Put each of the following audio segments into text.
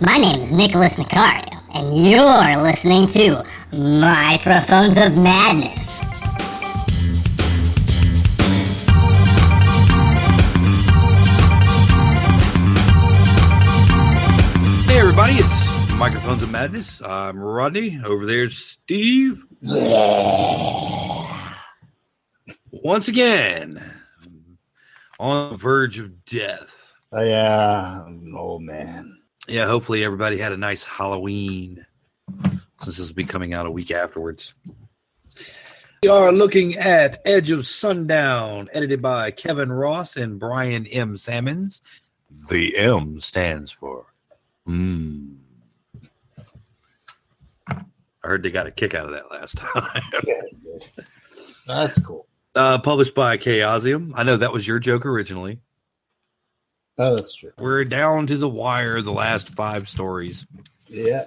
My name is Nicholas Nicario, and you're listening to Microphones of Madness. Hey everybody, it's Microphones of Madness. I'm Rodney. Over there's Steve. Once again, on the verge of death. Oh, uh, yeah, I'm an old man. Yeah, hopefully everybody had a nice Halloween since this will be coming out a week afterwards. We are looking at Edge of Sundown, edited by Kevin Ross and Brian M. Sammons. The M stands for Hmm. I heard they got a kick out of that last time. Yeah. That's cool. uh, published by Chaosium. I know that was your joke originally. Oh, that's true. We're down to the wire, the last five stories. Yeah.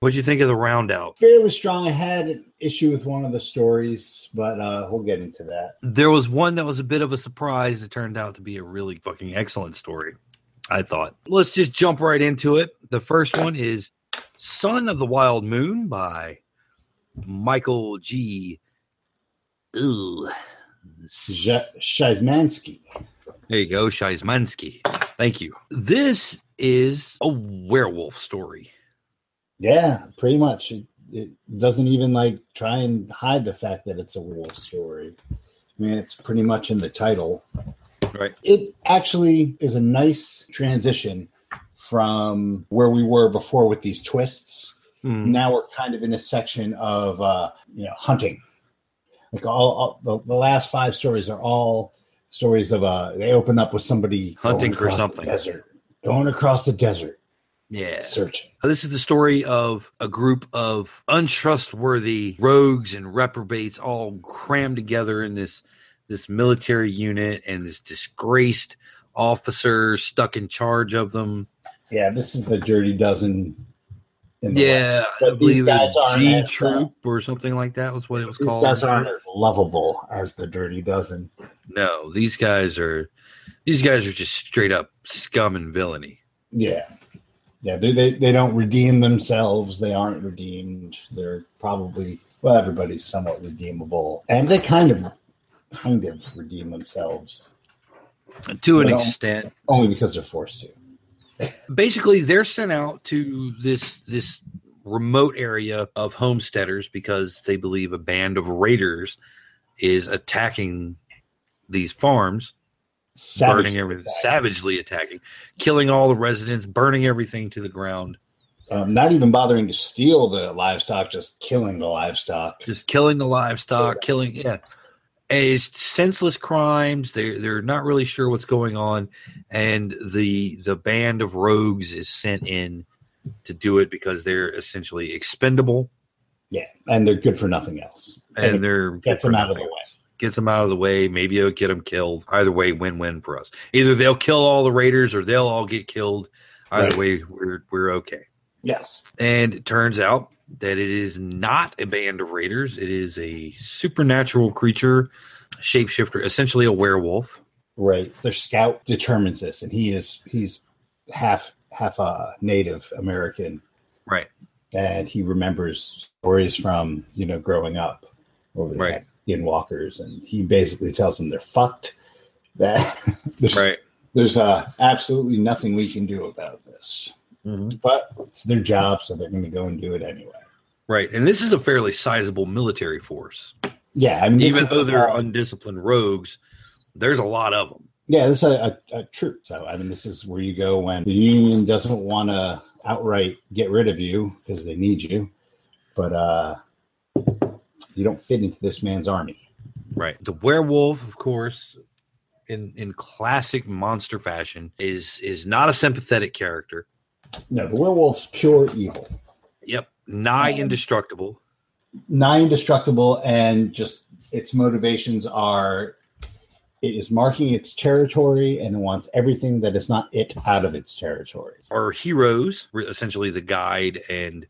What'd you think of the roundout? Fairly strong. I had an issue with one of the stories, but uh, we'll get into that. There was one that was a bit of a surprise. It turned out to be a really fucking excellent story, I thought. Let's just jump right into it. The first one is Son of the Wild Moon by Michael G. Ooh. Sh-. There you go, Shizmansky. Thank you. This is a werewolf story. Yeah, pretty much. It, it doesn't even like try and hide the fact that it's a wolf story. I mean, it's pretty much in the title. Right. It actually is a nice transition from where we were before with these twists. Mm. Now we're kind of in a section of uh, you know hunting. Like all, all the, the last five stories are all stories of uh they open up with somebody Hunting for something. desert, going across the desert, Yeah. searching. This is the story of a group of untrustworthy rogues and reprobates all crammed together in this this military unit and this disgraced officer stuck in charge of them. Yeah, this is the Dirty Dozen. Yeah, I these believe it was G uh, Troop or something like that was what it was these called. guys aren't as lovable as the Dirty Dozen. No, these guys are these guys are just straight up scum and villainy. Yeah, yeah, they they, they don't redeem themselves. They aren't redeemed. They're probably well, everybody's somewhat redeemable, and they kind of kind of redeem themselves To an extent. only because they're forced to. Basically they're sent out to this this remote area of homesteaders because they believe a band of raiders is attacking these farms burning Savage. everything savagely attacking killing all the residents burning everything to the ground Um, not even bothering to steal the livestock, just killing the livestock. just killing the livestock killing yeah it's senseless crimes they're they're not really sure what's going on and the the band of rogues is sent in to do it because they're essentially expendable Yeah, and they're good for nothing else. and it they're gets them out of the way. Gets them out of the way. Maybe it'll get them killed. Either way, win-win for us. Either they'll kill all the raiders, or they'll all get killed. Either Right. way, we're we're okay. Yes. And it turns out that it is not a band of raiders. It is a supernatural creature, shapeshifter, essentially a werewolf. Right. Their scout determines this, and he is he's half half a Native American, Right. and he remembers stories from you know growing up over the Right. skinwalkers, and he basically tells them they're fucked. That there's, Right. there's uh, absolutely nothing we can do about this, but it's their job, so they're going to go and do it anyway. Right. And this is a fairly sizable military force. Yeah, I mean, Even though they're undisciplined rogues, there's a lot of them. Yeah, this is a, a, a troop. So I mean, this is where you go when the union doesn't want to outright get rid of you because they need you, but uh, you don't fit into this man's army. Right. The werewolf, of course, in in classic monster fashion, is is not a sympathetic character. No, the werewolf's pure evil, Yep. Nigh indestructible. nigh indestructible, and just its motivations are it is marking its territory and it wants everything that is not it out of its territory. Our heroes, essentially the guide and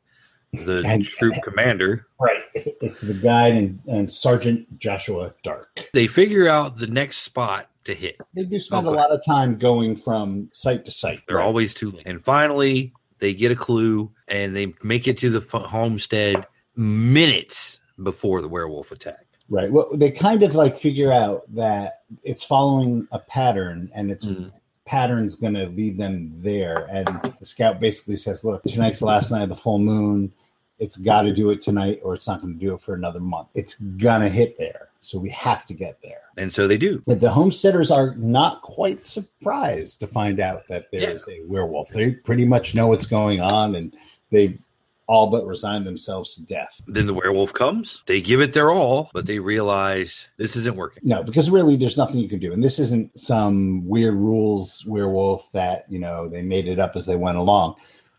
the And- troop commander, Right. It's the guide and, and Sergeant Joshua Dark. they figure out the next spot to hit. They do spend Okay. a lot of time going from site to site. They're Right. always too late. And finally, They get a clue and they make it to the homestead minutes before the werewolf attack. Right. Well, they kind of like figure out that it's following a pattern and its Mhm. pattern's going to lead them there. And the scout basically says, look, tonight's the last night of the full moon. It's got to do it tonight or it's not going to do it for another month. It's going to hit there. So we have to get there. And so they do. But the homesteaders are not quite surprised to find out that there is a werewolf. They pretty much know what's going on and they've all but resigned themselves to death. Then the werewolf comes. They give it their all, but they realize this isn't working. No, because really there's nothing you can do. And this isn't some weird rules werewolf that, you know, they made it up as they went along.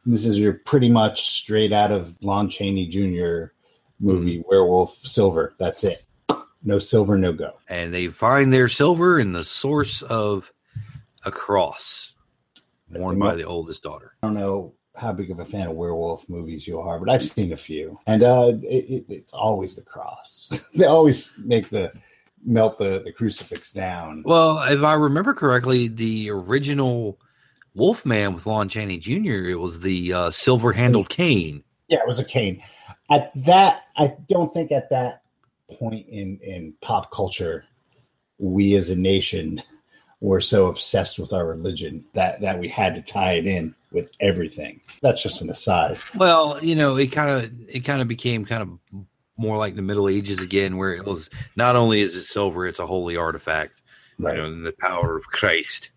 This is your pretty much straight out of Lon Chaney Jr. movie, Werewolf Silver. That's it. No silver, no go. And they find their silver in the source of a cross worn by the oldest daughter. I don't know how big of a fan of werewolf movies you are, but I've seen a few, and uh, it, it, it's always the cross. they always make the melt the, the crucifix down. Well, if I remember correctly, the original Wolfman with Lon Chaney Jr. It was the uh, silver-handled cane. Yeah, it was a cane. At that, I don't think at that point in in pop culture, we as a nation were so obsessed with our religion that that we had to tie it in with everything. That's just an aside. Well, you know, it kind of it kind of became kind of more like the Middle Ages again, where it was not only is it silver, it's a holy artifact, you know, and the power of Christ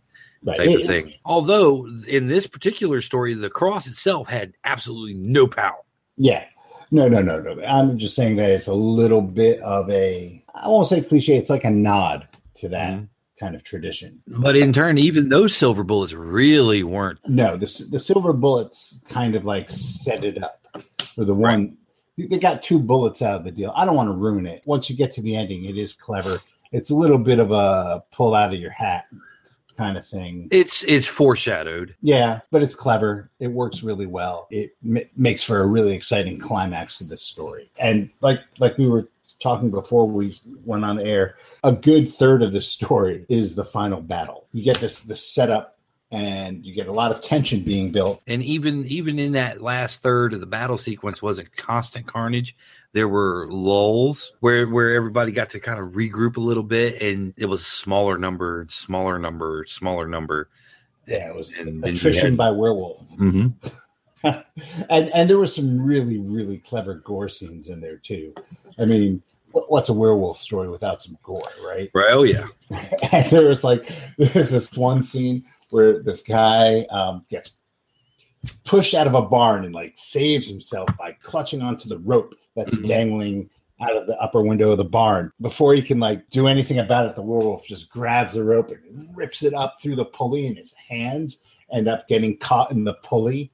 Right. type It- of thing. Although in this particular story, the cross itself had absolutely no power. Yeah. No, no, no, no. I'm just saying that it's a little bit of a I won't say cliche, it's like a nod to that Mhm. kind of tradition. But in turn, even those silver bullets really weren't. No, the the silver bullets kind of like set it up for the one. They got two bullets out of the deal. I don't want to ruin it. Once you get to the ending, it is clever. It's a little bit of a pull out of your hat kind of thing. It's it's foreshadowed. Yeah, but it's clever. It works really well. It m- makes for a really exciting climax to this story. And like like we were talking before we went on air, a good third of the story is the final battle. You get this the setup and you get a lot of tension being built. And even even in that last third of the battle sequence wasn't constant carnage. There were lulls where where everybody got to kind of regroup a little bit, and it was smaller number, smaller number, smaller number. Yeah, it was And attrition had- by werewolf. hmm and and there were some really really clever gore scenes in there too. I mean, what's a werewolf story without some gore, right? Right? Oh yeah. and there was like there's this one scene where this guy um, gets pushed out of a barn and like saves himself by clutching onto the rope that's Mhm. dangling out of the upper window of the barn. Before he can like do anything about it, the werewolf just grabs the rope and rips it up through the pulley, and his hands end up getting caught in the pulley.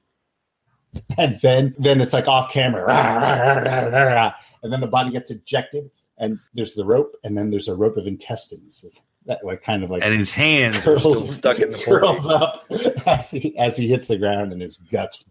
And then then it's like off camera. "Rah, rah, rah, rah, rah, rah." And then the body gets ejected, and there's the rope, and then there's a rope of intestines. That like kind of like And his hands curls, stuck in the curls up as he, as he hits the ground and his guts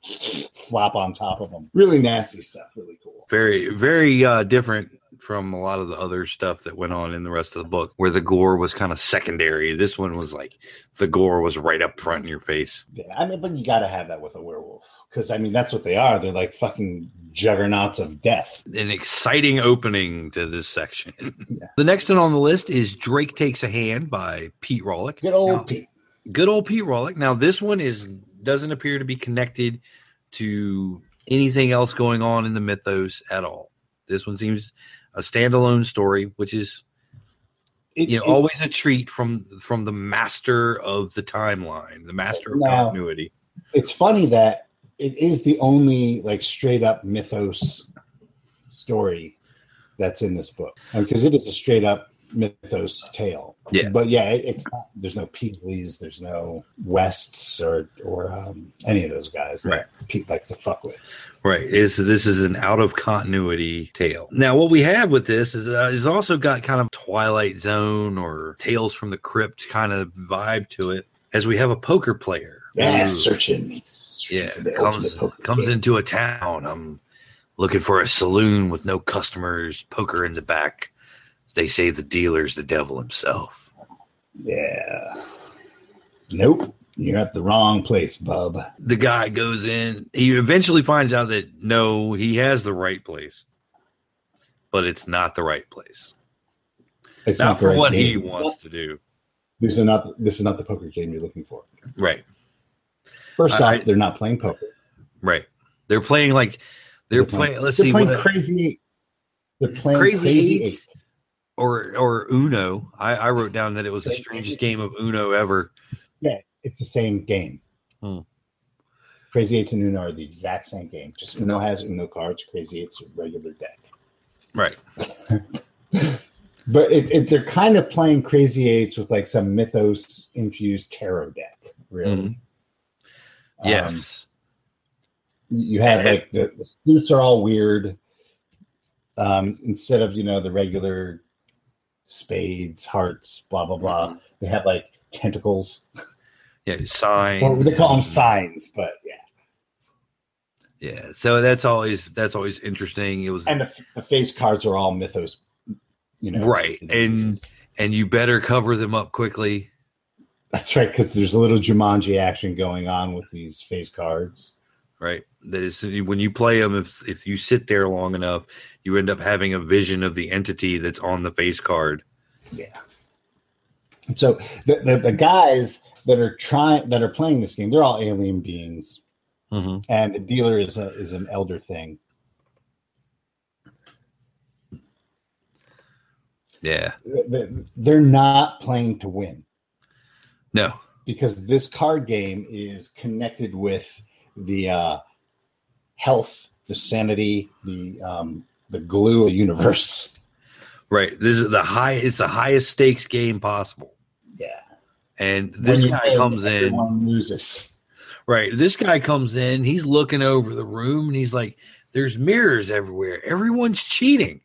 flop on top of him. Really nasty stuff. Really cool. Very very uh, different from a lot of the other stuff that went on in the rest of the book, where the gore was kind of secondary. This one was like the gore was right up front in your face. Yeah, I mean, but you got to have that with a werewolf because I mean that's what they are. They're like fucking juggernauts of death. an exciting opening to this section. Yeah. The next one on the list is Drake Takes a Hand by Pete Rawlik. Good old Now, Pete. good old Pete Rawlik. Now this one is doesn't appear to be connected to anything else going on in the mythos at all. This one seems a standalone story, which is It- you know it- always a treat from from the master of the timeline, the master of Now- continuity. it's funny that it is the only like straight up mythos story that's in this book because it is a straight up mythos tale. Yeah. but yeah, it, it's not. There's no Peasleys, there's no Wests or or um, any of those guys Right. that Pete likes to fuck with. Right. Is this is an out of continuity tale. Now, what we have with this is uh, is also got kind of Twilight Zone or Tales from the Crypt kind of vibe to it, as we have a poker player. Yeah, searching. Yeah, the comes comes game. into a town. I'm looking for a saloon with no customers, poker in the back. They say the dealer's the devil himself. Yeah. Nope. You're at the wrong place, bub. The guy goes in. He eventually finds out that no, he has the right place, but it's not the right place. It's Not the for right what he game. It's wants not- to do. This is not. This is not the poker game you're looking for. Right. First I- off, they're not playing poker. Right. They're playing like they're playing. Let's they're see, playing crazy eight. They're playing Crazy crazy, Eight? or or Uno. I, I wrote down that it was the strangest game of Uno ever. Yeah, it's the same game. Hmm. Crazy Eights and Uno are the exact same game. Just Uno has Uno cards. Crazy Eights a regular deck. Right. But it, it, they're kind of playing Crazy Eights with like some mythos infused tarot deck. Really. Um, Yes. you have like the, the suits are all weird. Um, instead of you know the regular spades, hearts, blah blah blah, they have like tentacles. yeah. Signs. Or they call them signs, but yeah. Yeah. So that's always that's always interesting. It was And the, the face cards are all mythos, you know. Right, and- and you better cover them up quickly. That's right because there's a little Jumanji action going on with these face cards. Right. That is when you play them. If if you sit there long enough, you end up having a vision of the entity that's on the face card. Yeah. And so the, the the guys that are trying that are playing this game, they're all alien beings, Mm-hmm. and the dealer is a, is an elder thing. Yeah. They- They're not playing to win No. because this card game is connected with the uh, health, the sanity, the um, the glue of the universe. Right. This is the high. It's the highest stakes game possible. Yeah. And this guy comes in. loses. Right. This guy comes in. He's looking over the room and he's like, "There's mirrors everywhere. Everyone's cheating."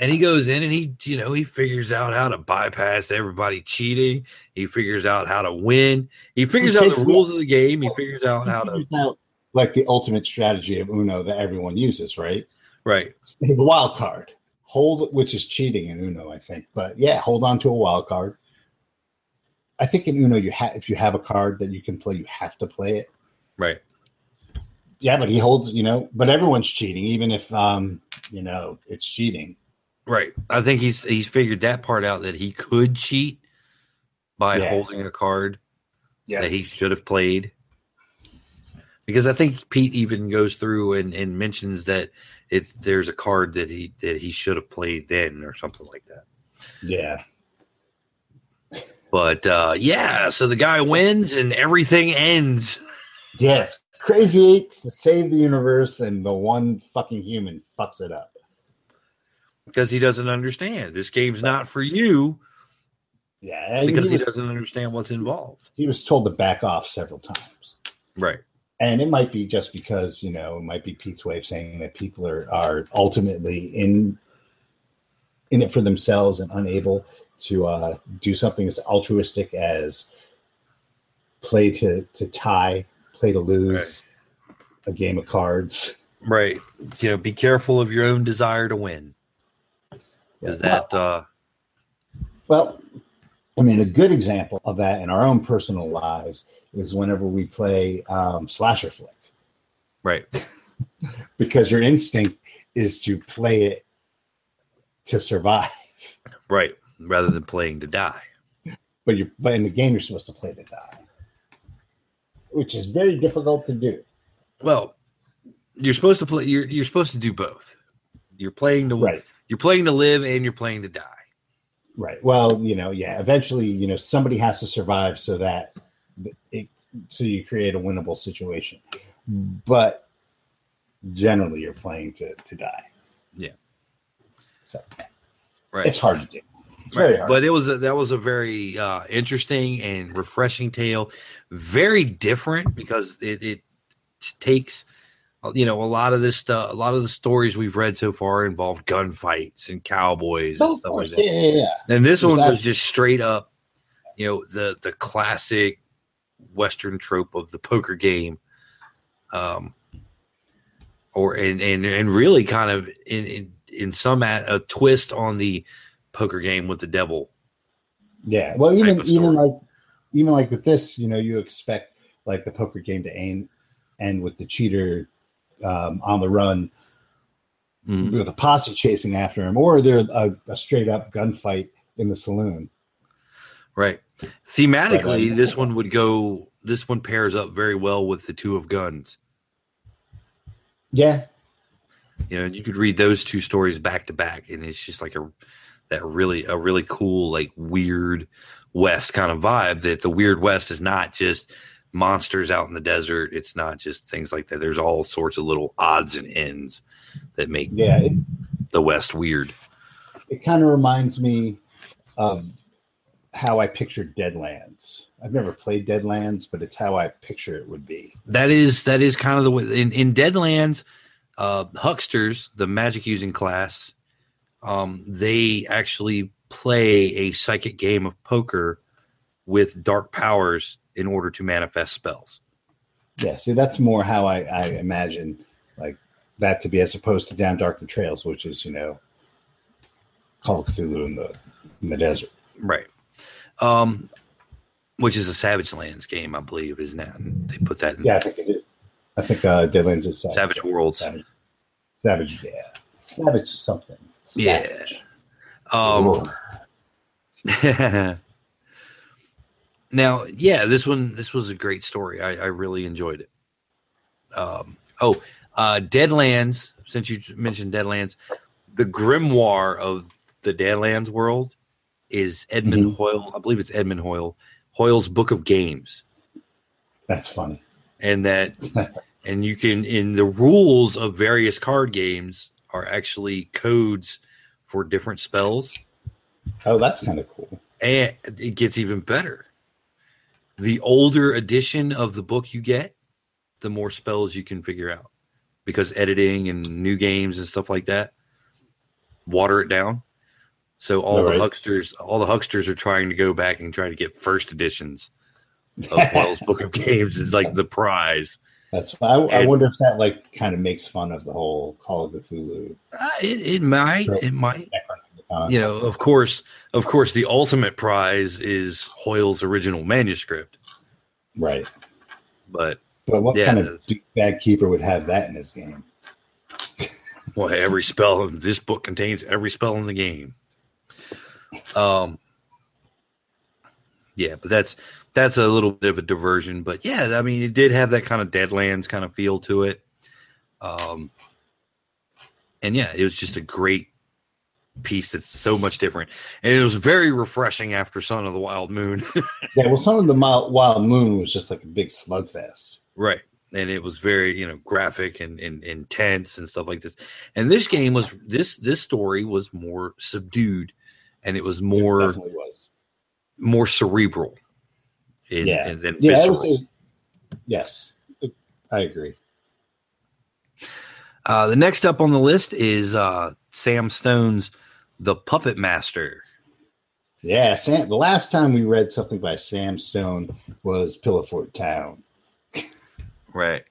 And he goes in and he, you know, he figures out how to bypass everybody cheating. He figures out how to win. He figures out takes the the- rules of the game. He figures out how to. Out, like the ultimate strategy of Uno that everyone uses, right? Right. the wild card hold which is cheating in uno i think but yeah hold on to a wild card i think in uno you have if you have a card that you can play you have to play it Right. Yeah but he holds you know but everyone's cheating even if um you know it's cheating Right. I think he's he's figured that part out that he could cheat by Yeah. holding a card yeah that he should have played. Because I think Pete even goes through and, and mentions that it there's a card that he that he should have played then or something like that. yeah But uh, yeah, so the guy wins and everything ends. yeah it's crazy eights to save the universe and the one fucking human fucks it up Because he doesn't understand. This game's not for you yeah because he he doesn't understand what's involved. he was told to back off several times Right. and it might be just because you know it might be Pete's way of saying that people are are ultimately in in it for themselves and unable to uh, do something as altruistic as play to to tie, play to lose Right. a game of cards. Right. You know, be careful of your own desire to win. Is that uh Well, I mean, a good example of that in our own personal lives is whenever we play um, slasher flick, right. because your instinct is to play it to survive. Right. Rather than playing to die. but you but in the game you're supposed to play to die, which is very difficult to do. Well, you're supposed to play you're you're supposed to do both. You're playing to Right, you're playing to live and you're playing to die. right. Well, you know, yeah. Eventually, you know, somebody has to survive so that it so you create a winnable situation. But generally, you're playing to to die. Yeah. So Right. it's hard to do. Right. But it was a, that was a very uh, interesting and refreshing tale. Very different because it, it takes uh, you know a lot of this stuff. A lot of the stories we've read so far involved gunfights and cowboys Oh, and stuff course, like that. yeah, yeah, yeah. And this There's one was just straight up, you know, the the classic Western trope of the poker game, um, or and and and really kind of in in, in some a, a twist on the poker game with the devil. Yeah. Well, even even like even like with this, you know, you expect like the poker game to aim end with the cheater um, on the run Mhm. with a posse chasing after him, or they're a, a straight up gunfight in the saloon. Right. Thematically, But, um, this one would go. This one pairs up very well with the two of guns. Yeah, You know, you could read those two stories back to back, and it's just like a that really a really cool like weird west kind of vibe. That the weird west is not just monsters out in the desert. It's not just things like that. There's all sorts of little odds and ends that make yeah. It, the west weird. it kind of reminds me of how I pictured Deadlands. I've never played Deadlands, but it's how I picture it would be. That is that is kind of the way in in Deadlands, uh, hucksters, the magic using class, um, they actually play a psychic game of poker with dark powers in order to manifest spells. Yeah, see, that's more how I, I imagine like that to be, as opposed to Down Darker Trails, which is you know Call of Cthulhu in the in the desert. Right. Um, which is a Savage Lands game, I believe, isn't that? They put that in Yeah, I think it is. I think uh, Deadlands is Savage. Savage Worlds. Savage, Savage, yeah, Savage something. Yeah. Um, now, yeah, this one this was a great story. I, I really enjoyed it. Um, oh, uh, Deadlands. Since you mentioned Deadlands, the grimoire of the Deadlands world is Edmund Hoyle. I believe it's Edmund Hoyle. Hoyle's Book of Games, that's funny. and that and you can in the rules of various card games are actually codes for different spells Oh, that's kind of cool. and it gets even better. The older edition of the book you get, the more spells you can figure out because editing and new games and stuff like that water it down. So all All the right. hucksters, all the hucksters are trying to go back and try to get first editions of Hoyle's Book of Games is like the prize. That's I, I wonder if that like kind of makes fun of the whole Call of Cthulhu. Uh, it, it might, it might. You know, of course, of course, the ultimate prize is Hoyle's original manuscript, right. but But what Yeah. kind of bad keeper would have that in his game? Boy, every spell in this book contains every spell in the game. Um, yeah, but that's that's a little bit of a diversion. But yeah, I mean, it did have that kind of Deadlands kind of feel to it. Um, and yeah, it was just a great piece that's so much different, and it was very refreshing after Son of the Wild Moon. Yeah, well, some of the Wild Moon was just like a big slugfest. Right. And it was very, you know, graphic and, and intense and stuff like this. And this game was this this story was more subdued and it was more definitely was. more cerebral. In, Yeah. in- than Yeah, visceral. was- yes, I agree. Uh, the next up on the list is uh, Sam Stone's The Puppet Master. Yeah, Sam. The last time we read something by Sam Stone was Pillowfort Town, Right.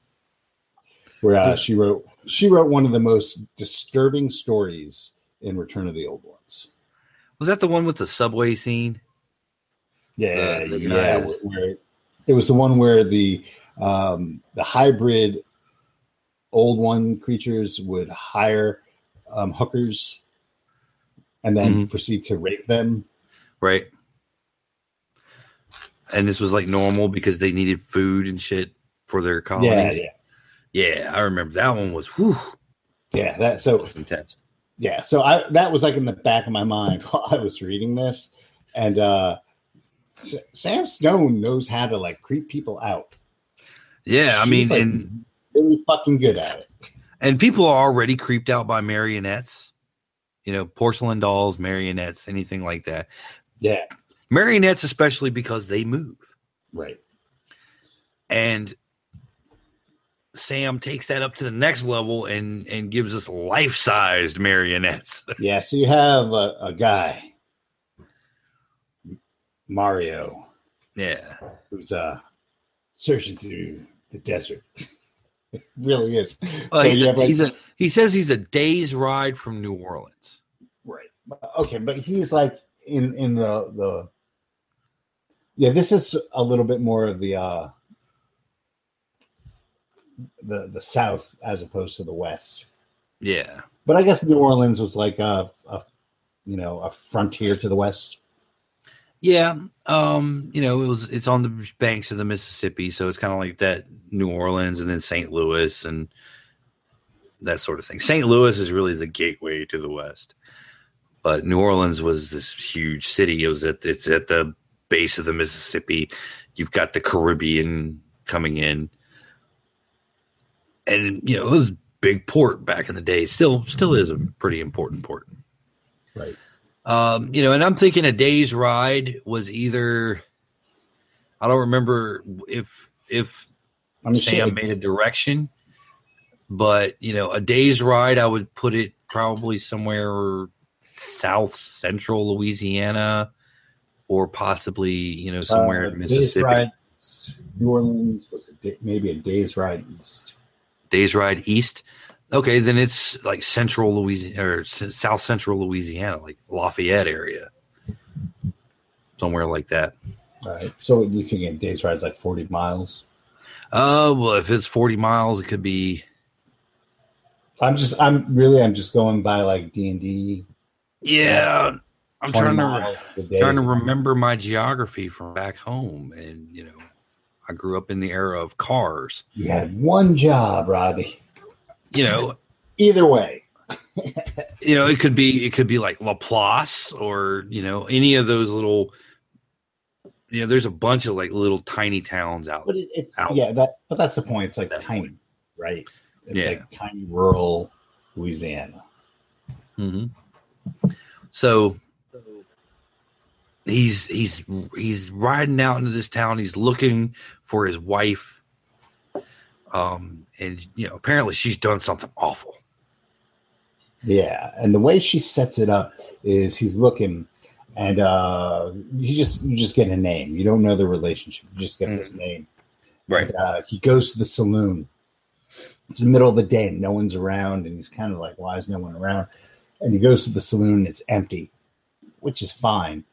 where uh, she wrote she wrote one of the most disturbing stories in Return of the Old Ones. Was that the one with the subway scene? Yeah, the yeah. Where, where it was the one where the um, the hybrid old one creatures would hire um, hookers and then Mhm. proceed to rape them. Right. And this was like normal because they needed food and shit for their colonies. yeah, Yeah, yeah I remember that one was whew, yeah. That that so was intense. yeah. So I that was like in the back of my mind while I was reading this, and uh, Sam Stone knows how to like creep people out. Yeah, I She's, mean, like, and really fucking good at it. and people are already creeped out by marionettes. You know, porcelain dolls, marionettes, anything like that. Yeah, Marionettes, especially because they move. right. And Sam takes that up to the next level and and gives us life-sized marionettes. Yeah, so you have a, a guy, Mario, yeah, who's uh searching through the desert. it really is. well, So he's, a, like- he's a he says he's a day's ride from New Orleans. right. Okay, but he's like in in the the Yeah, this is a little bit more of the uh, the the South as opposed to the West. Yeah. But I guess New Orleans was like a, a you know a frontier to the West. Yeah, um, you know, it was it's on the banks of the Mississippi, so it's kind of like that New Orleans and then St. Louis and that sort of thing. St. Louis is really the gateway to the West, but New Orleans was this huge city. It was at it's at the base of the Mississippi. You've got the Caribbean coming in, and you know it was big port back in the day. Still, still is a pretty important port. Right. Um, you know, and I'm thinking a day's ride was either I don't remember if if I mean, Sam shit, made a direction, but you know, a day's ride I would put it probably somewhere south central Louisiana or possibly, you know, somewhere uh, in Mississippi. ride, New Orleans was a day, maybe a day's ride east. Days ride east. Okay, then it's like central Louisiana or south central Louisiana, like Lafayette area. Somewhere like that. All right. So you thinking days ride is like forty miles? Uh, well, if it's 40 miles, it could be. I'm just I'm really I'm just going by like D and D. Yeah, I'm trying to trying to remember my geography from back home, and you know, I grew up in the era of cars. You had one job, Robbie. You know, Either way, you know, it could be it could be like Laplace or you know any of those little. You know, there's a bunch of like little tiny towns out. but it, it's Out. yeah that but that's the point. It's like tiny, point. right? It's Yeah. like tiny rural Louisiana. hmm So he's he's he's riding out into this town. He's looking for his wife, um, and you know apparently she's done something awful. Yeah, and the way she sets it up is he's looking, and uh, you just you just get a name. You don't know the relationship. You just get this name. Right. Uh, he goes to the saloon. It's the middle of the day and no one's around, and he's kind of like, "Why is no one around?" And he goes to the saloon. And it's empty, which is fine.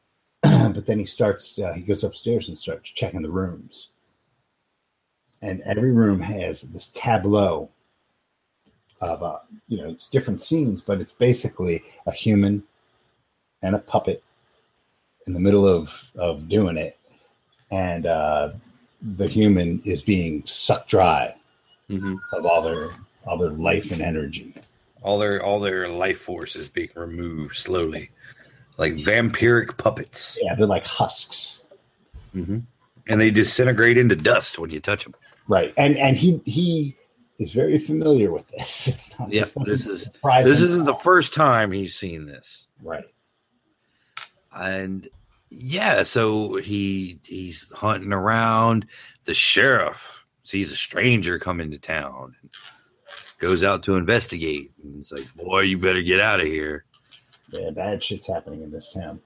but then he starts. Uh, he goes upstairs and starts checking the rooms, and every room has this tableau of uh, you know it's different scenes, but it's basically a human and a puppet in the middle of of doing it, and uh, the human is being sucked dry Mm-hmm. of all their all their life and energy. All their all their life force is being removed slowly, like vampiric puppets, Yeah, they're like husks, mm-hmm. and they disintegrate into dust when you touch them. Right? And and he he is very familiar with this. It's not, Yep, doesn't this is this isn't the first time he's seen this. right. and yeah so he he's hunting around the sheriff sees a stranger come into town and goes out to investigate and he's like boy you better get out of here Yeah, bad shit's happening in this town.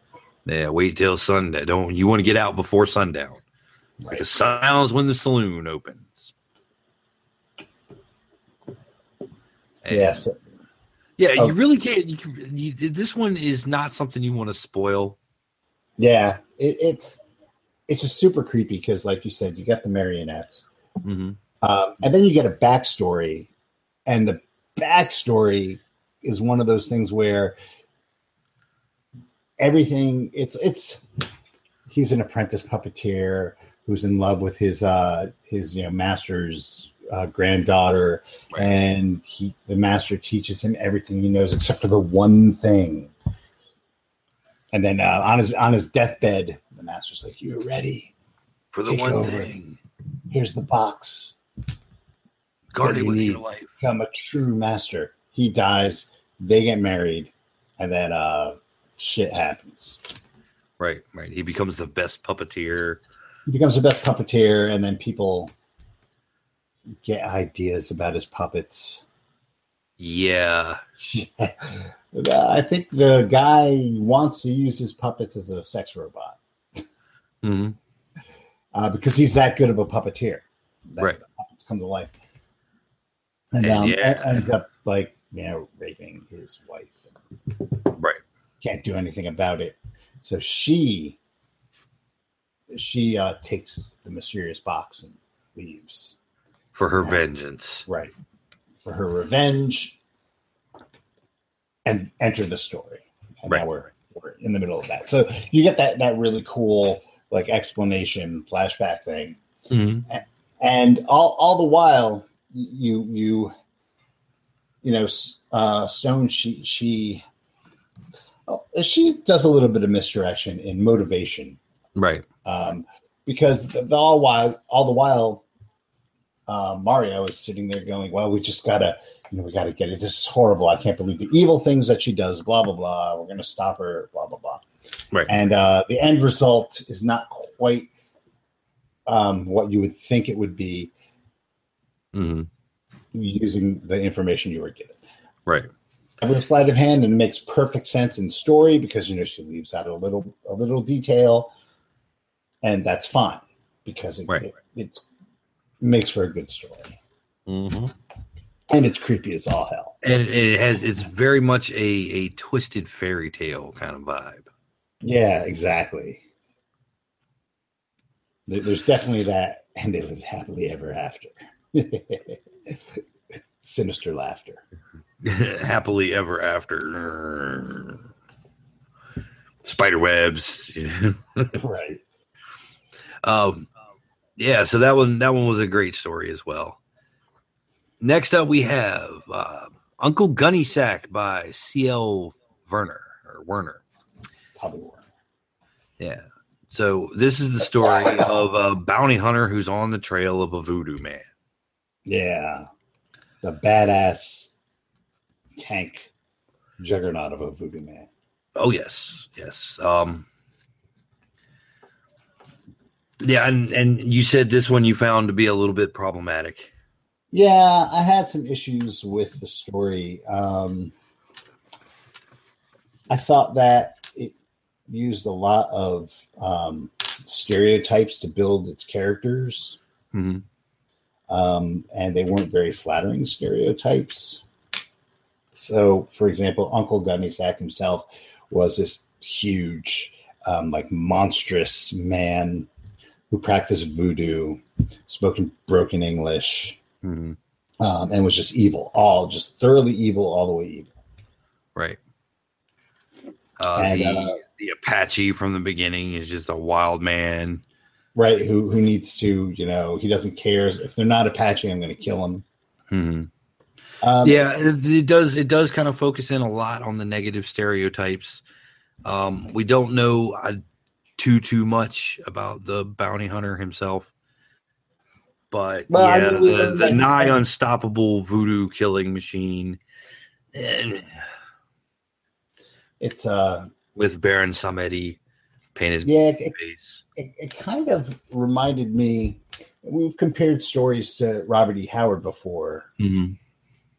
yeah wait till sundown don't you want to get out before sundown Right. because sundown's when the saloon opens And- Yes. yeah Oh. you really can't you, can- you, this one is not something you want to spoil Yeah. It, it's it's just super creepy because, like you said, you got the marionettes. hmm Um, and then you get a backstory, and the backstory is one of those things where everything it's it's he's an apprentice puppeteer who's in love with his uh his you know master's uh, granddaughter Right. and he the master teaches him everything he knows except for the one thing and then uh, on his on his deathbed the master's like you're ready for the Take one thing here's the box guard it you with need. your life become a true master. He dies, they get married, and then uh shit happens. Right, right. He becomes the best puppeteer. He becomes the best puppeteer, and then people get ideas about his puppets. Yeah. I think the guy wants to use his puppets as a sex robot hmm uh, because he's that good of a puppeteer. That Right. the puppets come to life, and, And um, yeah. ends up like you know raping his wife. Right. can't do anything about it. So she she uh, takes the mysterious box and leaves. For her vengeance. Right. For her revenge and enter the story. And Right. now we're, we're in the middle of that. So you get that that really cool like explanation flashback thing. Mhm. And all all the while you you you know uh Stone she she oh, she does a little bit of misdirection in motivation Right. um, because the, the all while all the while uh, Mario is sitting there going, "Well, we just gotta, you know, we gotta get it. This is horrible. I can't believe the evil things that she does. Blah blah blah. We're gonna stop her. Blah blah blah." Right. And uh, the end result is not quite um, what you would think it would be mm-hmm. using the information you were given. Right. Every sleight of hand and makes perfect sense in story because you know she leaves out a little a little detail, and that's fine because it, Right. it, it makes for a good story hmm and it's creepy as all hell. And it has it's very much a a twisted fairy tale kind of vibe. Yeah, exactly. There's definitely that, and they lived happily ever after. Sinister laughter. Happily ever after. Spider webs. Right. Um, yeah, so that one that one was a great story as well. Next up, we have uh, Uncle Gunny Sack by C.L. Werner or Werner. Probably were. Yeah. So this is the story of a bounty hunter who's on the trail of a voodoo man. Yeah. The badass tank juggernaut of a voodoo man. Oh yes, yes. Um, yeah, and and you said this one you found to be a little bit problematic. Yeah, I had some issues with the story. Um, I thought that it used a lot of um, stereotypes to build its characters, hmm um, and they weren't very flattering stereotypes. So, for example, Uncle Gunny Sack himself was this huge, um, like monstrous man who practiced voodoo, spoke broken English, hmm um, and was just evil, all just thoroughly evil, all the way evil. Right. Uh, And, the uh, the Apache from the beginning is just a wild man. Right? Who who needs to, you know, he doesn't care if they're not Apache, I'm going to kill them. hmm Um, yeah, it, it does. It does kind of focus in a lot on the negative stereotypes. Um, we don't know uh, too too much about the bounty hunter himself, but Well, I yeah, mean, the, the that- nigh unstoppable voodoo killing machine, eh, it's uh, with Baron Samedi painted yeah, it, face. it, it kind of reminded me. We've compared stories to Robert E. Howard before, Mhm.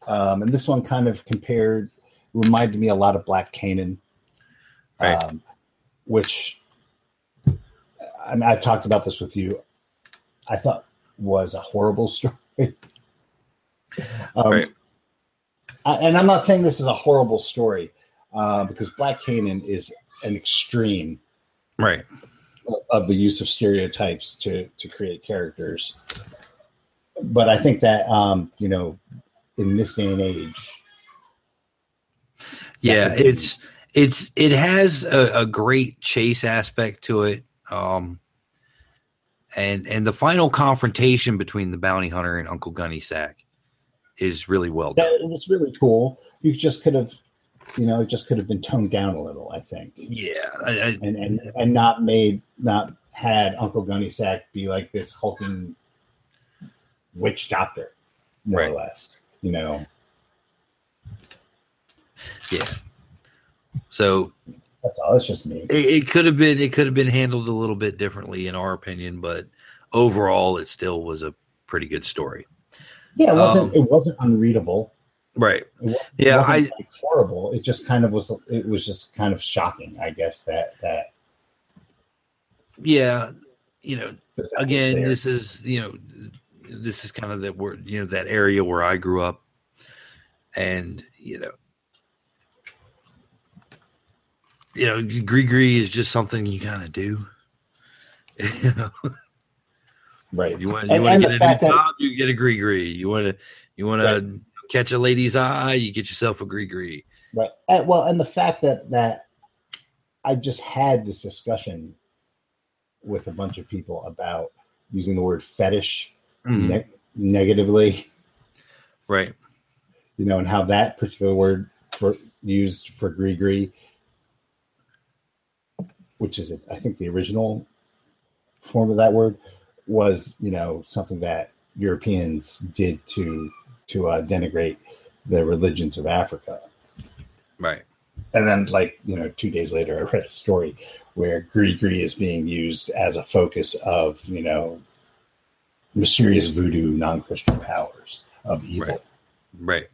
um, and this one kind of compared reminded me a lot of Black Canaan, Right. um, which I mean, I've talked about this with you. I thought was a horrible story. um, Right. I- and I'm not saying this is a horrible story uh, because Black Canaan is an extreme Right. of the use of stereotypes to to create characters. But I think that um, you know, in this day and age, Yeah, it's it's it has a, a great chase aspect to it. Um and and the final confrontation between the bounty hunter and Uncle Gunny Sack is really well done. it was really cool. You just could have, you know, it just could have been toned down a little. I think, Yeah, I, I, and and and not made not had Uncle Gunny Sack be like this hulking witch doctor, more Right. or less. You know, yeah. So that's all. It's just me. it, it could have been it could have been handled a little bit differently in our opinion, but overall, it still was a pretty good story. Yeah, it wasn't. Um, it wasn't unreadable. Right. It wa- Yeah, wasn't, I like, horrible. It just kind of was. It was just kind of shocking, I guess. That that, yeah, you know, again, this is you know, this is kind of that word, you know, that area where I grew up, and you know, you know, Gris-Gris is just something you kind of do. You know? Right. You want you And- want to get a new that- job, you get a gris-gris. You want to you want Right. to catch a lady's eye, you get yourself a gris-gris. Right. And, well, and the fact that that I just had this discussion with a bunch of people about using the word fetish Mhm. ne- negatively, Right. you know, and how that particular word for used for gree which is I think the original form of that word was, you know, something that Europeans did to to uh, denigrate the religions of Africa. Right. And then, like, you know, two days later, I read a story where Gris-Gris is being used as a focus of, you know, mysterious voodoo non Christian powers of evil. Right. Right.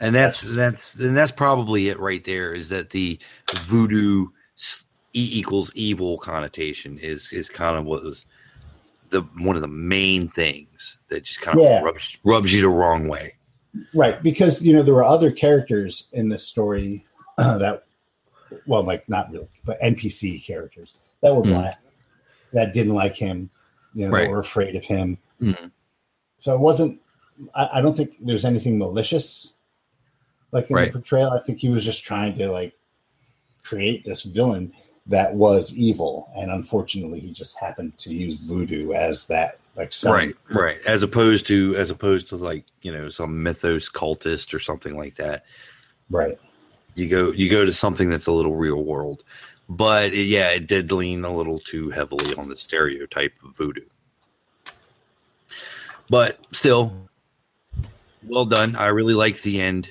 And that's that's and that's probably it right there is that the voodoo e equals evil connotation is is kind of what was the one of the main things that just kind of Yeah. rubs rubs you the wrong way. Right. Because, you know, there were other characters in this story that, well, like, not really, but NPC characters that were Mm. black, that didn't like him, you know, Right. were afraid of him. Mhm. So it wasn't, I, I don't think there's anything malicious like in Right. the portrayal. I think he was just trying to like create this villain that was evil, and unfortunately, he just happened to use voodoo as that like some- Right, right. As opposed to as opposed to like, you know, some mythos cultist or something like that. right, You go you go to something that's a little real world. But it, yeah, it did lean a little too heavily on the stereotype of voodoo. But still, well done. I really liked the end.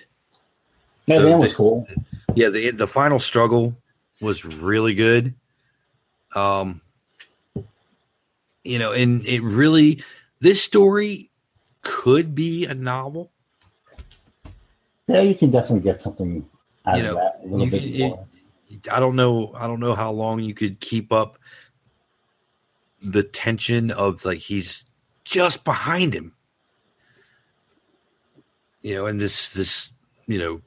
Yeah, So the end was cool. Yeah, the the final struggle was really good. Um, you know, and it really this story could be a novel. Yeah, you can definitely get something out You of know, that a little bit can- more. I don't know. I don't know how long you could keep up the tension of like he's just behind him. You know, and this this you know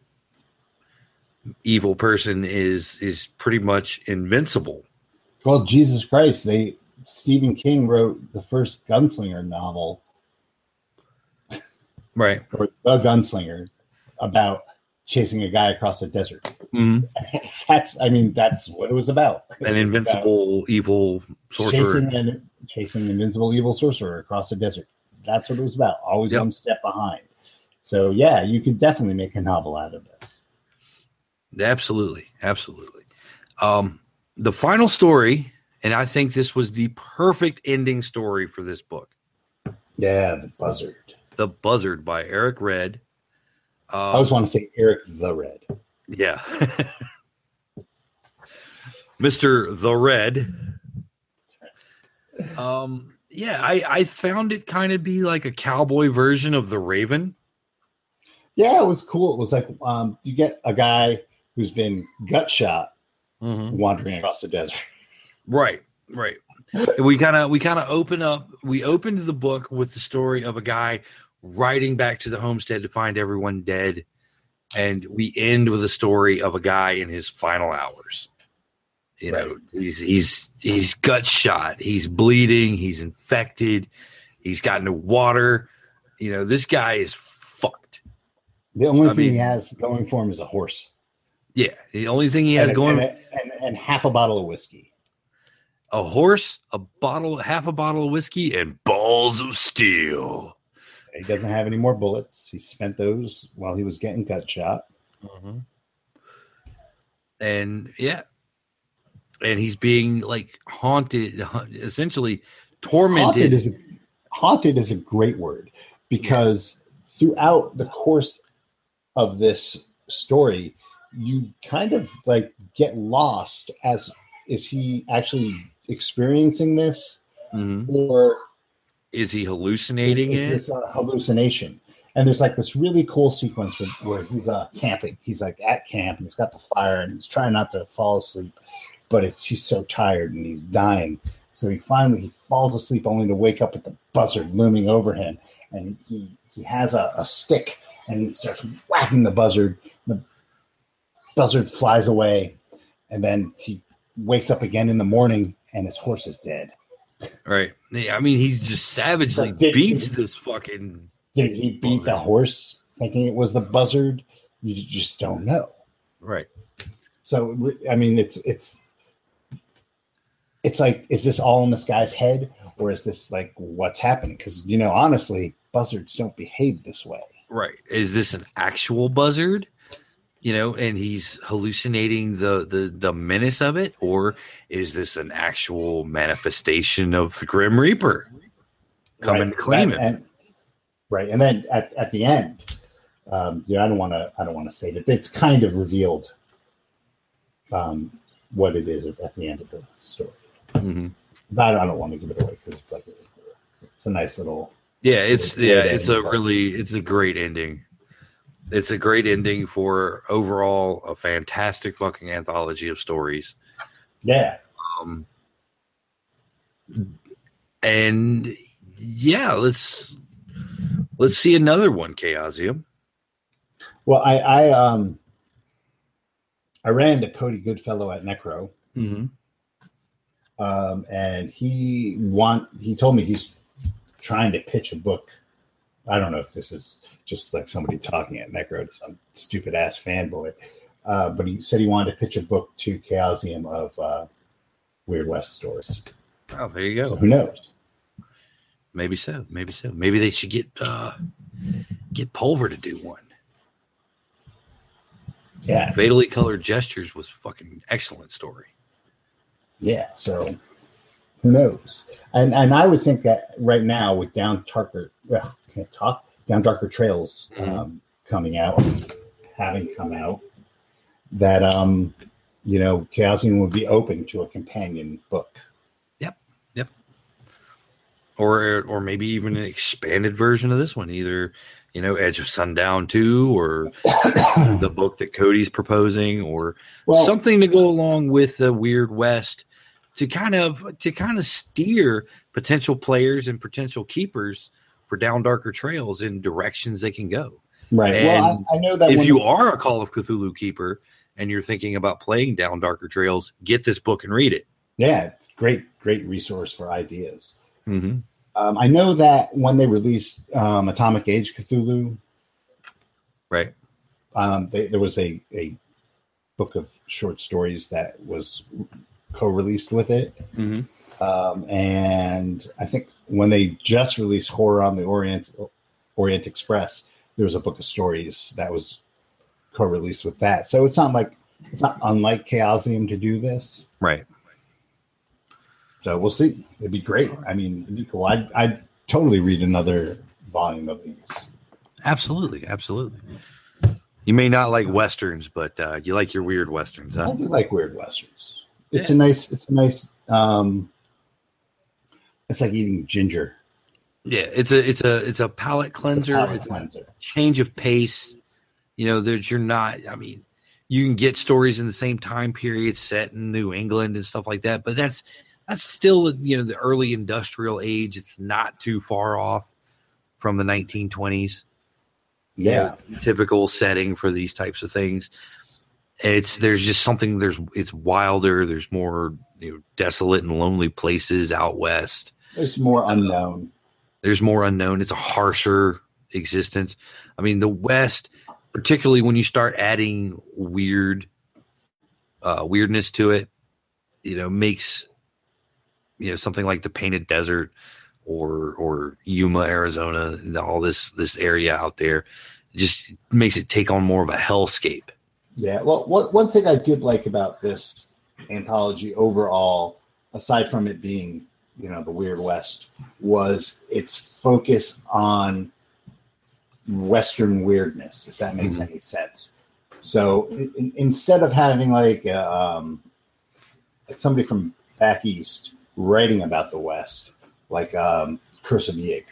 evil person is is pretty much invincible. Well, Jesus Christ, they Stephen King wrote the first gunslinger novel, Right. or The Gunslinger, about chasing a guy across the desert. hmm That's, I mean, that's what it was about. An invincible evil sorcerer. chasing an chasing an invincible evil sorcerer across the desert. That's what it was about. Always Yep. one step behind. So yeah, you could definitely make a novel out of this. Absolutely, absolutely. Um, the final story, and I think this was the perfect ending story for this book. Yeah, the buzzard. The Buzzard by Eric Red. Um, I always want to say Eric the Red. yeah. Mr. The Red. Um, yeah, I, I found it kind of be like a cowboy version of The Raven. Yeah, it was cool. It was like um, you get a guy who's been gut shot mm-hmm. wandering across the desert. Right, right. we kind of we kind of open up. We opened the book with the story of a guy riding back to the homestead to find everyone dead, and we end with a story of a guy in his final hours. You know, he's he's he's gut shot. He's bleeding. He's infected. He's got no water. You know, this guy is fucked. The only I thing he has going for him is a horse. Yeah, the only thing he has and, going and, and, and half a bottle of whiskey. a horse, a bottle, half a bottle of whiskey, and balls of steel. He doesn't have any more bullets. He spent those while he was getting gut shot. Mm-hmm. And yeah, and he's being like haunted, essentially tormented. Haunted is a, haunted is a great word because throughout the course of this story, you kind of like get lost as is he actually experiencing this Mhm. or Is he hallucinating it? is this a hallucination? And there's like this really cool sequence where, where he's uh, camping. He's like at camp and he's got the fire and he's trying not to fall asleep, but it's, he's so tired and he's dying. So he finally he falls asleep only to wake up with the buzzard looming over him, and he he has a, a stick and he starts whacking the buzzard. The buzzard flies away, and then he wakes up again in the morning and his horse is dead. Right. I mean, he's just savagely But did- beats this fucking. Did he beat the horse thinking it was the buzzard? You just don't know. Right. So I mean, it's it's it's like, is this all in this guy's head, or is this like what's happening? Because you know, honestly, buzzards don't behave this way. Right. Is this an actual buzzard? You know, and he's hallucinating the the the menace of it, or is this an actual manifestation of the Grim Reaper? Come right? and claim and, him. and- right, and then at, at the end, um, you know, I don't want to I don't want to say that it's kind of revealed um, what it is at, at the end of the story. Mm-hmm. But I don't, don't want to give it away because it's like it's a nice little Yeah, it's yeah, it's a ending. really it's a great ending. It's a great ending for overall a fantastic fucking anthology of stories. yeah. Um, and yeah, let's let's see another one, Chaosium. Well, I I um I ran to Cody Goodfellow at Necro, Mm-hmm. um, and he want he told me he's trying to pitch a book. I don't know if this is just like somebody talking at Necro to some stupid ass fanboy, uh, but he said he wanted to pitch a book to Chaosium of uh, Weird West stories. Oh, there you So go. who knows? Maybe so. Maybe so. Maybe they should get uh, get Pulver to do one. Yeah, Fatally Colored Gestures was a fucking excellent story. yeah. So who knows? And and I would think that right now with Down Darker, well, can't talk Down Darker Trails Mhm. um, coming out, having come out, that um, you know, Chaosium would be open to a companion book. Yep, yep. Or or maybe even an expanded version of this one, either you know Edge of Sundown two, or the book that Cody's proposing, or well, something to go along with the Weird West to kind of to kind of steer potential players and potential keepers for down darker trails in directions they can go. right. Well, I, I know that if you are a Call of Cthulhu keeper and you're thinking about playing down darker trails, get this book and read it. yeah, great, great resource for ideas. Mm-hmm. Um, I know that when they released um, Atomic Age Cthulhu, Right. um, they, there was a, a book of short stories that was co-released with it. Mm-hmm. Um, and I think when they just released Horror on the Orient Orient Express, there was a book of stories that was co-released with that. So it's not like it's not unlike Chaosium to do this. Right. So we'll see. It'd be great. I mean, it'd be cool. I'd, I'd totally read another volume of these. Absolutely. Absolutely. You may not like westerns, but uh, you like your weird westerns, Huh? I do like weird westerns. It's Yeah. a nice. It's a nice. Um, it's like eating ginger. Yeah, it's a it's a it's a palate cleanser. Palate It's a cleanser. change of pace. You know, that you're not. I mean, you can get stories in the same time period set in New England and stuff like that, but that's that's still you know the early industrial age. It's not too far off from the 1920s. you Yeah. know, typical setting for these types of things. It's there's just something there's it's wilder. There's more you know desolate and lonely places out west. There's more unknown. there's more unknown. It's a harsher existence. I mean, the West, particularly when you start adding weird, uh, weirdness to it, you know, makes you know something like the Painted Desert or or Yuma, Arizona, all this this area out there, just makes it take on more of a hellscape. Yeah. Well, one one thing I did like about this anthology overall, aside from it being, you know, the Weird West, was its focus on Western weirdness, if that makes Mhm. any sense. So in, instead of having like, uh, um, like somebody from back east writing about the West, like um, Curse of Yig,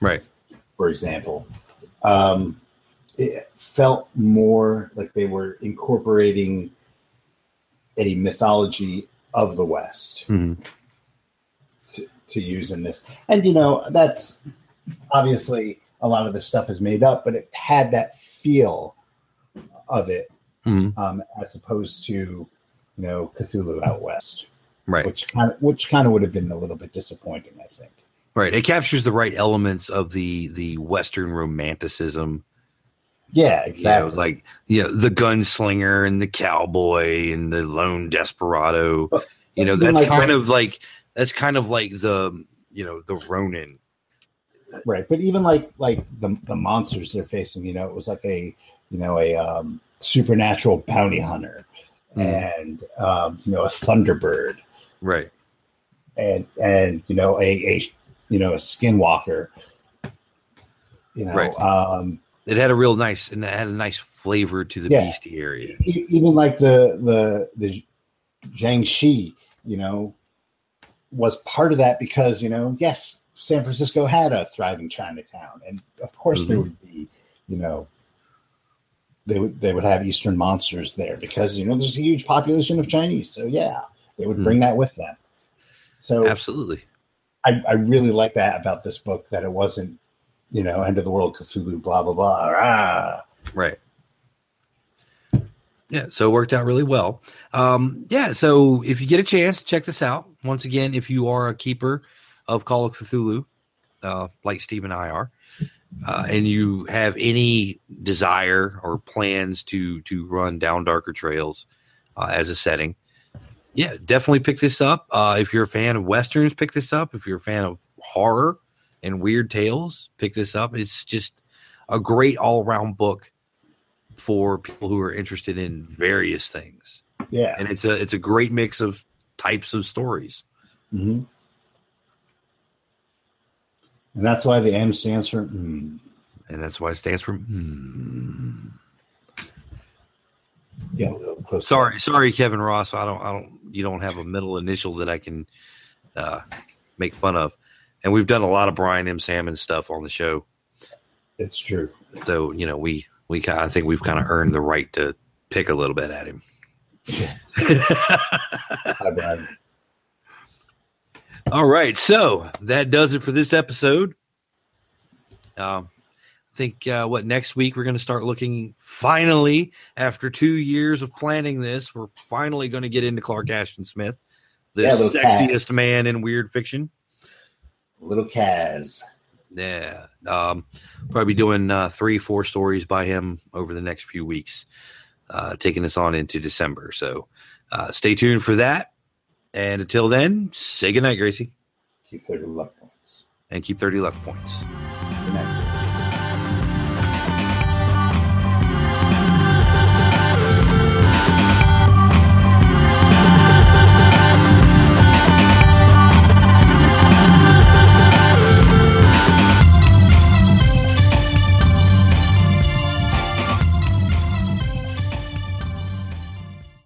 Right. for example, um, it felt more like they were incorporating a mythology of the West Mm-hmm. To, use in this. And, you know, that's obviously a lot of the stuff is made up, but it had that feel of it Mm-hmm. um, as opposed to, you know, Cthulhu out West. Right. which kind of which kind of would have been a little bit disappointing, I think. Right. It captures the right elements of the the Western romanticism. Yeah, You know, exactly. like you know, the gunslinger and the cowboy and the lone desperado. But- You know, that's like kind of like that's kind of like the you know the Ronin. right, but even like like the the monsters they're facing, you know, it was like a you know a um, supernatural bounty hunter, Mhm. and um, you know a thunderbird, Right. and and you know a, a you know a skinwalker. You know, Right. um, It had a real nice and it had a nice flavor to the Yeah. bestiary. e- even like the the the Jiang Shi, you know, was part of that because you know, yes, San Francisco had a thriving Chinatown, and of course there Mhm. would be, you know, they would they would have Eastern monsters there because you know there's a huge population of Chinese, so yeah, they would bring that with them. So Absolutely. I, I really like that about this book that it wasn't, you know, end of the world Cthulhu, blah blah blah. Ah, Right. Yeah, so it worked out really well. Um, yeah, so if you get a chance, check this out. Once again, if you are a keeper of Call of Cthulhu, uh, like Steve and I are, uh, and you have any desire or plans to to run down darker trails uh, as a setting, yeah, definitely pick this up. Uh, if you're a fan of westerns, pick this up. If you're a fan of horror and weird tales, pick this up. It's just a great all around book for people who are interested in various things, yeah. and it's a it's a great mix of types of stories. hmm And that's why the M stands for. Mm. and that's why it stands for. Hmm. Yeah, a little closer. Sorry, sorry, Kevin Ross. I don't, I don't. You don't have a middle initial that I can uh, make fun of. And we've done a lot of Brian M. Sammons stuff on the show, It's true. so you know we we I think we've kind of earned the right to pick a little bit at him. Hi, Brian. All right, so that does it for this episode. Um, I think uh, what next week we're going to start looking. Finally, after two years of planning this, we're finally going to get into Clark Ashton Smith, the Yeah, sexiest man in weird fiction. Little Kaz. Yeah, um, probably doing uh, three, four stories by him over the next few weeks, uh, taking us on into December. So uh, stay tuned for that. And until then, say goodnight, Gracie, Keep 30 luck points. and keep 30 luck points. Good night.